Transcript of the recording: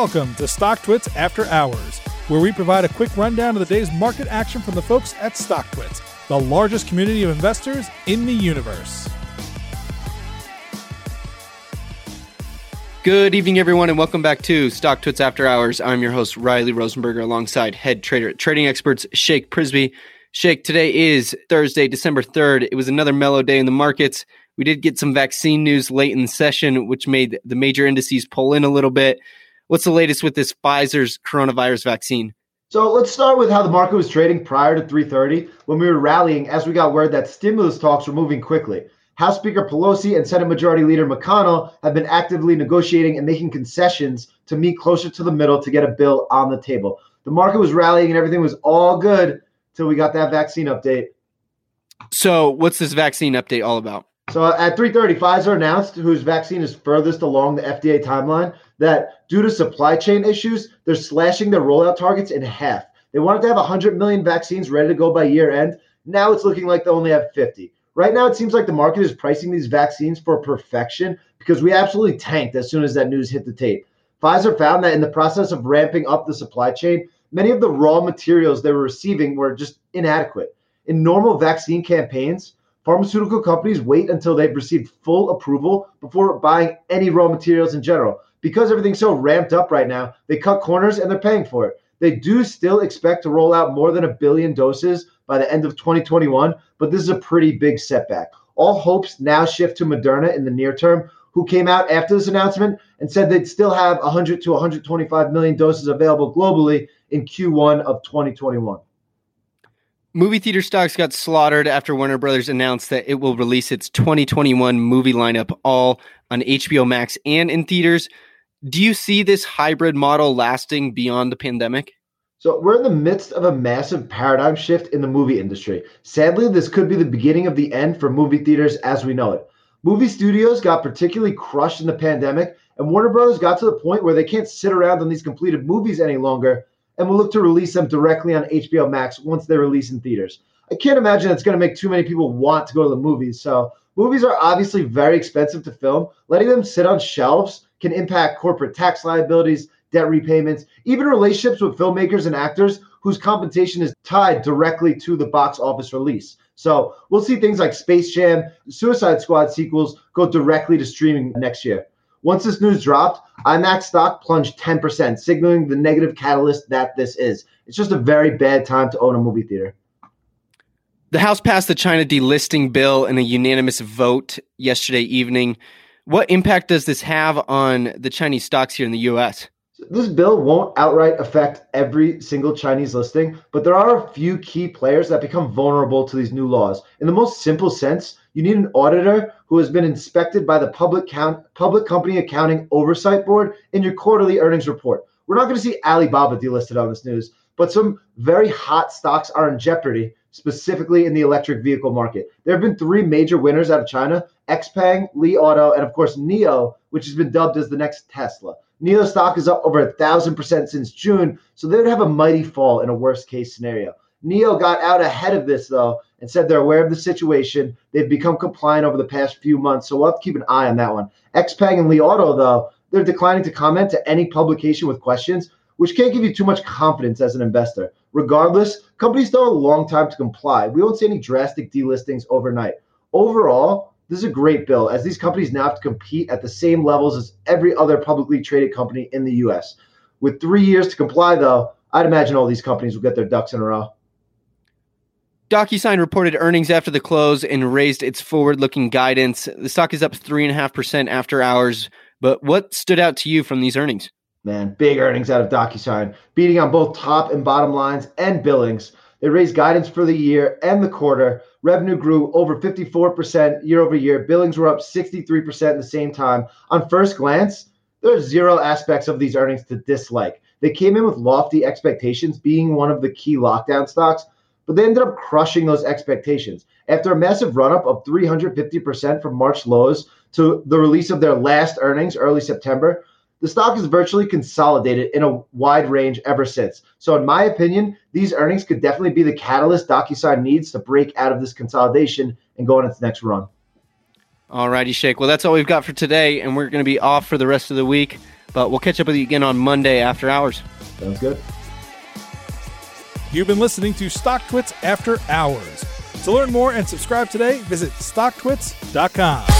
Welcome to StockTwits After Hours, where we provide a quick rundown of the day's market action from the folks at StockTwits, the largest community of investors in the universe. Good evening, everyone, and welcome back to StockTwits After Hours. I'm your host, Riley Rosenberger, alongside head trader at Trading Experts, Shake Prisby. Shake, today is Thursday, December 3rd. It was another mellow day in the markets. We did get some vaccine news late in the session, which made the major indices pull in a little bit. What's the latest with this Pfizer's coronavirus vaccine? So let's start with how the market was trading prior to 3:30 when we were rallying as we got word that stimulus talks were moving quickly. House Speaker Pelosi and Senate Majority Leader McConnell have been actively negotiating and making concessions to meet closer to the middle to get a bill on the table. The market was rallying and everything was all good till we got that vaccine update. So, what's this vaccine update all about? So at 3:30, Pfizer announced, whose vaccine is furthest along the FDA timeline, that due to supply chain issues, they're slashing their rollout targets in half. They wanted to have 100 million vaccines ready to go by year end. Now it's looking like they only have 50. Right now, it seems like the market is pricing these vaccines for perfection because we absolutely tanked as soon as that news hit the tape. Pfizer found that in the process of ramping up the supply chain, many of the raw materials they were receiving were just inadequate. In normal vaccine campaigns, Pharmaceutical companies wait until they've received full approval before buying any raw materials in general. Because everything's so ramped up right now, they cut corners and they're paying for it. They do still expect to roll out more than a billion doses by the end of 2021, but this is a pretty big setback. All hopes now shift to Moderna in the near term, who came out after this announcement and said they'd still have 100 to 125 million doses available globally in Q1 of 2021. Movie theater stocks got slaughtered after Warner Brothers announced that it will release its 2021 movie lineup all on HBO Max and in theaters. Do you see this hybrid model lasting beyond the pandemic? So, we're in the midst of a massive paradigm shift in the movie industry. Sadly, this could be the beginning of the end for movie theaters as we know it. Movie studios got particularly crushed in the pandemic, and Warner Brothers got to the point where they can't sit around on these completed movies any longer and we'll look to release them directly on HBO Max once they release in theaters. I can't imagine it's going to make too many people want to go to the movies. So, movies are obviously very expensive to film. Letting them sit on shelves can impact corporate tax liabilities, debt repayments, even relationships with filmmakers and actors whose compensation is tied directly to the box office release. So, we'll see things like Space Jam, Suicide Squad sequels go directly to streaming next year. Once this news dropped, IMAX stock plunged 10%, signaling the negative catalyst that this is. It's just a very bad time to own a movie theater. The House passed the China delisting bill in a unanimous vote yesterday evening. What impact does this have on the Chinese stocks here in the US? This bill won't outright affect every single Chinese listing, but there are a few key players that become vulnerable to these new laws. In the most simple sense, you need an auditor who has been inspected by the Public, Count, Public Company Accounting Oversight Board in your quarterly earnings report. We're not going to see Alibaba delisted on this news, but some very hot stocks are in jeopardy, specifically in the electric vehicle market. There have been three major winners out of China Xpeng, Li Auto, and of course NIO, which has been dubbed as the next Tesla. NIO stock is up over a thousand percent since June, so they would have a mighty fall in a worst case scenario. NIO got out ahead of this though and said they're aware of the situation. They've become compliant over the past few months, so we'll have to keep an eye on that one. Xpeng and Li Auto, though, they're declining to comment to any publication with questions, which can't give you too much confidence as an investor. Regardless, companies still have a long time to comply. We won't see any drastic delistings overnight. Overall, this is a great bill as these companies now have to compete at the same levels as every other publicly traded company in the US. With three years to comply, though, I'd imagine all these companies will get their ducks in a row. DocuSign reported earnings after the close and raised its forward looking guidance. The stock is up 3.5% after hours. But what stood out to you from these earnings? Man, big earnings out of DocuSign, beating on both top and bottom lines and billings. They raised guidance for the year and the quarter. Revenue grew over 54% year over year. Billings were up 63% at the same time. On first glance, there are zero aspects of these earnings to dislike. They came in with lofty expectations, being one of the key lockdown stocks, but they ended up crushing those expectations. After a massive run up of 350% from March lows to the release of their last earnings early September, the stock is virtually consolidated in a wide range ever since. So, in my opinion, these earnings could definitely be the catalyst DocuSign needs to break out of this consolidation and go on its next run. All righty, Shake. Well, that's all we've got for today, and we're going to be off for the rest of the week. But we'll catch up with you again on Monday after hours. Sounds good. You've been listening to StockTwits After Hours. To learn more and subscribe today, visit StockTwits.com.